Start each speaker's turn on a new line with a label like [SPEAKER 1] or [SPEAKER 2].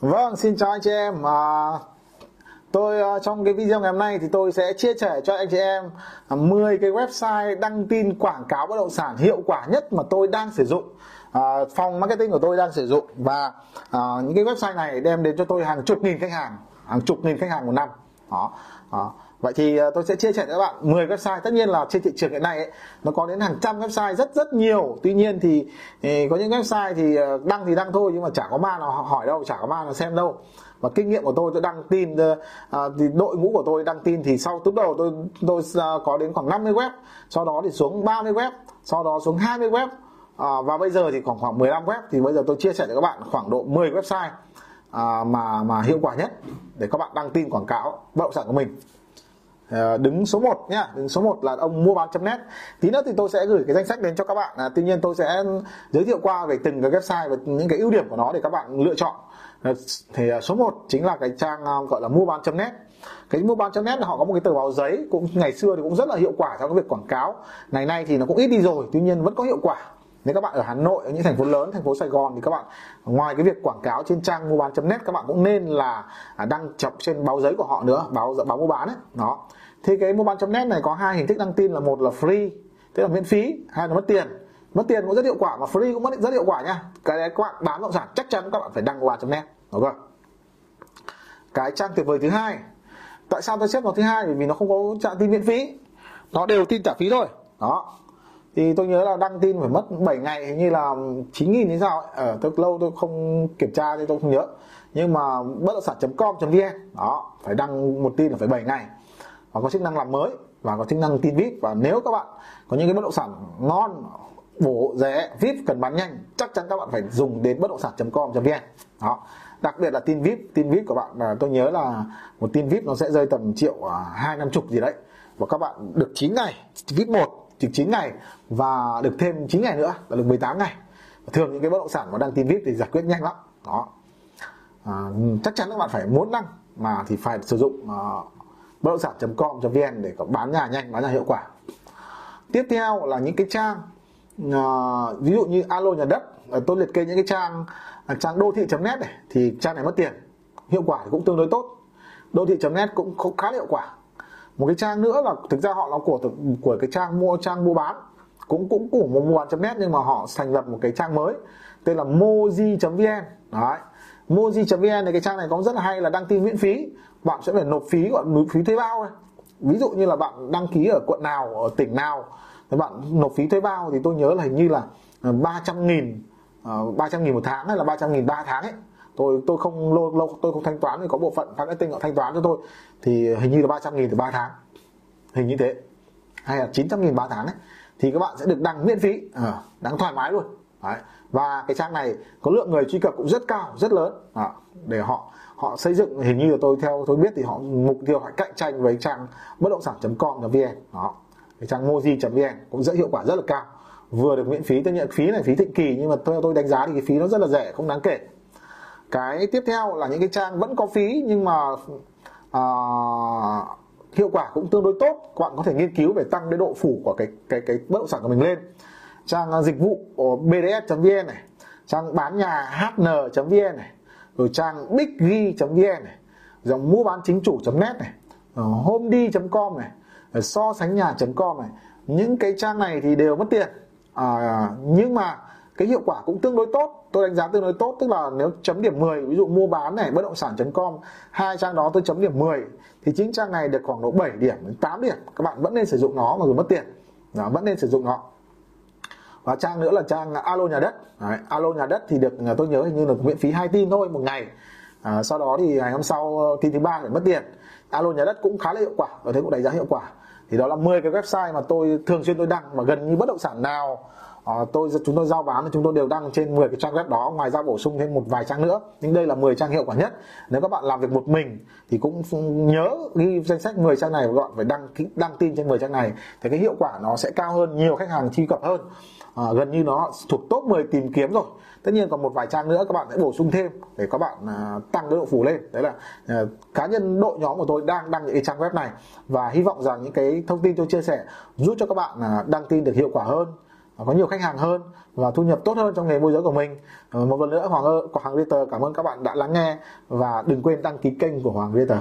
[SPEAKER 1] Vâng, xin chào anh chị em. À, tôi uh, trong cái video ngày hôm nay thì tôi sẽ chia sẻ cho anh chị em à, uh, 10 cái website đăng tin quảng cáo bất động sản hiệu quả nhất mà tôi đang sử dụng. À, phòng marketing của tôi đang sử dụng và à, những cái website này đem đến cho tôi hàng chục nghìn khách hàng, hàng chục nghìn khách hàng một năm. Đó. Đó. Vậy thì ờ, tôi sẽ chia sẻ với các bạn 10 website. Tất nhiên là trên thị trường hiện nay ấy, nó có đến hàng trăm website rất rất nhiều. Tuy nhiên thì, thì có những website thì ờ, đăng thì đăng thôi Nhưng mà chả có ma nào hỏi đâu, chả có ma nào xem đâu. Và kinh nghiệm của tôi tôi đăng tin uh, thì đội ngũ của tôi đăng tin thì sau lúc đầu tôi tôi uh, có đến khoảng 50 web sau đó thì xuống 30 web sau đó xuống 20 web. Uh, và bây giờ thì khoảng khoảng 15 web. Thì bây giờ tôi chia sẻ cho các bạn khoảng độ 10 website. À, mà mà hiệu quả nhất để các bạn đăng tin quảng cáo bất động sản của mình. Ờ, đứng số 1 nhá đứng số 1 là ông mua bán.net tí nữa thì tôi sẽ gửi cái danh sách đến cho các bạn. À, tuy nhiên tôi sẽ giới thiệu qua về từng cái website và những cái ưu điểm của nó để các bạn lựa chọn. À, thì à, số 1 chính là cái trang à, gọi là mua bán.net cái mua bán.net là họ có một cái tờ báo giấy cũng ngày xưa thì cũng rất là hiệu quả trong cái việc quảng cáo. Ngày nay thì nó cũng ít đi rồi tuy nhiên vẫn có hiệu quả nếu các bạn ở Hà Nội, ở những thành phố lớn, thành phố Sài Gòn thì các bạn, ngoài cái việc quảng cáo trên trang mua bán.net các bạn cũng nên là à, đăng chọc trên báo giấy của họ nữa, báo báo mua bán ấy. Đó. Thì cái mua bán.net này có hai hình thức đăng tin là một là free, tức là miễn phí, hai là mất tiền. Mất tiền cũng rất hiệu quả mà free cũng rất hiệu quả nha. Cái đấy các bạn bán bất động sản chắc chắn các bạn phải đăng mua bán.net đúng không? Cái trang tuyệt vời thứ hai. Tại sao tôi xếp vào thứ hai? Bởi vì nó không có trang tin miễn phí. Nó đều tin trả phí thôi. Đó thì tôi nhớ là đăng tin phải mất 7 ngày, hình như là 9 nghìn hay sao ấy. Ở tôi lâu tôi không kiểm tra thì tôi không nhớ. Nhưng mà bất động sản.com.vn đó, phải đăng một tin là phải 7 ngày. Và có chức năng làm mới, và có chức năng tin vip. Và nếu các bạn có những cái bất động sản ngon, bổ rẻ, vip cần bán nhanh, chắc chắn các bạn phải dùng đến bất động sản.com.vn đó. Đặc biệt là tin vip tin vip của bạn là tôi nhớ là một tin vip nó sẽ rơi tầm triệu à, hai năm chục gì đấy. Và các bạn được 9 ngày, vip một chỉ 9 ngày và được thêm 9 ngày nữa là được 18 ngày. Thường những cái bất động sản mà đăng tin vip thì giải quyết nhanh lắm. Đó. À, chắc chắn các bạn phải muốn đăng mà thì phải sử dụng uh, bất động sản.com.vn để có bán nhà nhanh bán nhà hiệu quả. Tiếp theo là những cái trang uh, ví dụ như alo nhà đất à, tôi liệt kê những cái trang trang đô thị.net này thì trang này mất tiền hiệu quả cũng tương đối tốt. Đô thị.net cũng khá là hiệu quả một cái trang nữa là thực ra họ là của của cái trang mua trang mua bán. Cũng cũng của mua bán.net nhưng mà họ thành lập một cái trang mới. Tên là moji.vn đấy. Moji.vn này cái trang này có rất là hay là đăng tin miễn phí. Bạn sẽ phải nộp phí gọi nộp phí thuê bao ấy. ví dụ như là bạn đăng ký ở quận nào ở tỉnh nào thì bạn nộp phí thuê bao thì tôi nhớ là hình như là 300 ờ, nghìn ờ, uh, 300 nghìn một tháng hay là 300 nghìn ba tháng ấy tôi tôi không lâu lâu tôi không thanh toán thì có bộ phận marketing họ thanh toán cho tôi. Thì hình như là 300 nghìn từ 3 tháng. Hình như thế. Hay là 900 nghìn 3 tháng ấy thì các bạn sẽ được đăng miễn phí. À, đăng thoải mái luôn. Đấy. và cái trang này có lượng người truy cập cũng rất cao rất lớn. À, để họ họ xây dựng. Hình như là tôi theo tôi biết thì họ mục tiêu họ cạnh tranh với trang bất động sản.com.vn đó. Cái trang moji.vn cũng rất hiệu quả rất là cao. Vừa được miễn phí tất nhiên phí này phí định kỳ nhưng mà theo tôi đánh giá thì cái phí nó rất là rẻ không đáng kể cái tiếp theo là những cái trang vẫn có phí nhưng mà uh, hiệu quả cũng tương đối tốt. Các bạn có thể nghiên cứu về tăng cái độ phủ của cái cái cái bất động sản của mình lên. Trang à, dịch vụ ờ, bds.vn này trang bán nhà hn.vn này rồi trang biggi.vn này dòng mua bán chính chủ.net này ờ, homedi.com này ờ, so sánh nhà.com này. Những cái trang này thì đều mất tiền. À, nhưng mà cái hiệu quả cũng tương đối tốt. Tôi đánh giá tương đối tốt tức là nếu chấm điểm 10 ví dụ mua bán này bất động sản.com hai trang đó tôi chấm điểm 10 thì chính trang này được khoảng độ 7 điểm đến 8 điểm. Các bạn vẫn nên sử dụng nó mà dù mất tiền. Đó, vẫn nên sử dụng nó. Và trang nữa là trang alo nhà đất. Đấy, alo nhà đất thì được à, tôi nhớ hình như là miễn phí hai tin thôi một ngày. À, sau đó thì ngày hôm sau ờ, tin thứ ba phải mất tiền. Alo nhà đất cũng khá là hiệu quả và thấy cũng đánh giá hiệu quả. Thì đó là 10 cái website mà tôi thường xuyên tôi đăng và gần như bất động sản nào à, tôi chúng tôi giao bán chúng tôi đều đăng trên 10 cái trang web đó ngoài ra bổ sung thêm một vài trang nữa. Nhưng đây là 10 trang hiệu quả nhất. Nếu các bạn làm việc một mình thì cũng nhớ ghi danh sách 10 trang này và các bạn phải đăng đăng tin trên 10 trang này. Thì cái hiệu quả nó sẽ cao hơn nhiều khách hàng truy cập hơn. À, gần như nó thuộc top 10 tìm kiếm rồi. Tất nhiên còn một vài trang nữa các bạn sẽ bổ sung thêm để các bạn à, tăng cái độ phủ lên. Đấy là à, cá nhân đội nhóm của tôi đang đăng những cái trang web này và hy vọng rằng những cái thông tin tôi chia sẻ giúp cho các bạn à, đăng tin được hiệu quả hơn có nhiều khách hàng hơn và thu nhập tốt hơn trong nghề môi giới của mình. Ờ, một lần nữa, Hoàng ơi, Hoàng Realtor cảm ơn các bạn đã lắng nghe và đừng quên đăng ký kênh của Hoàng Realtor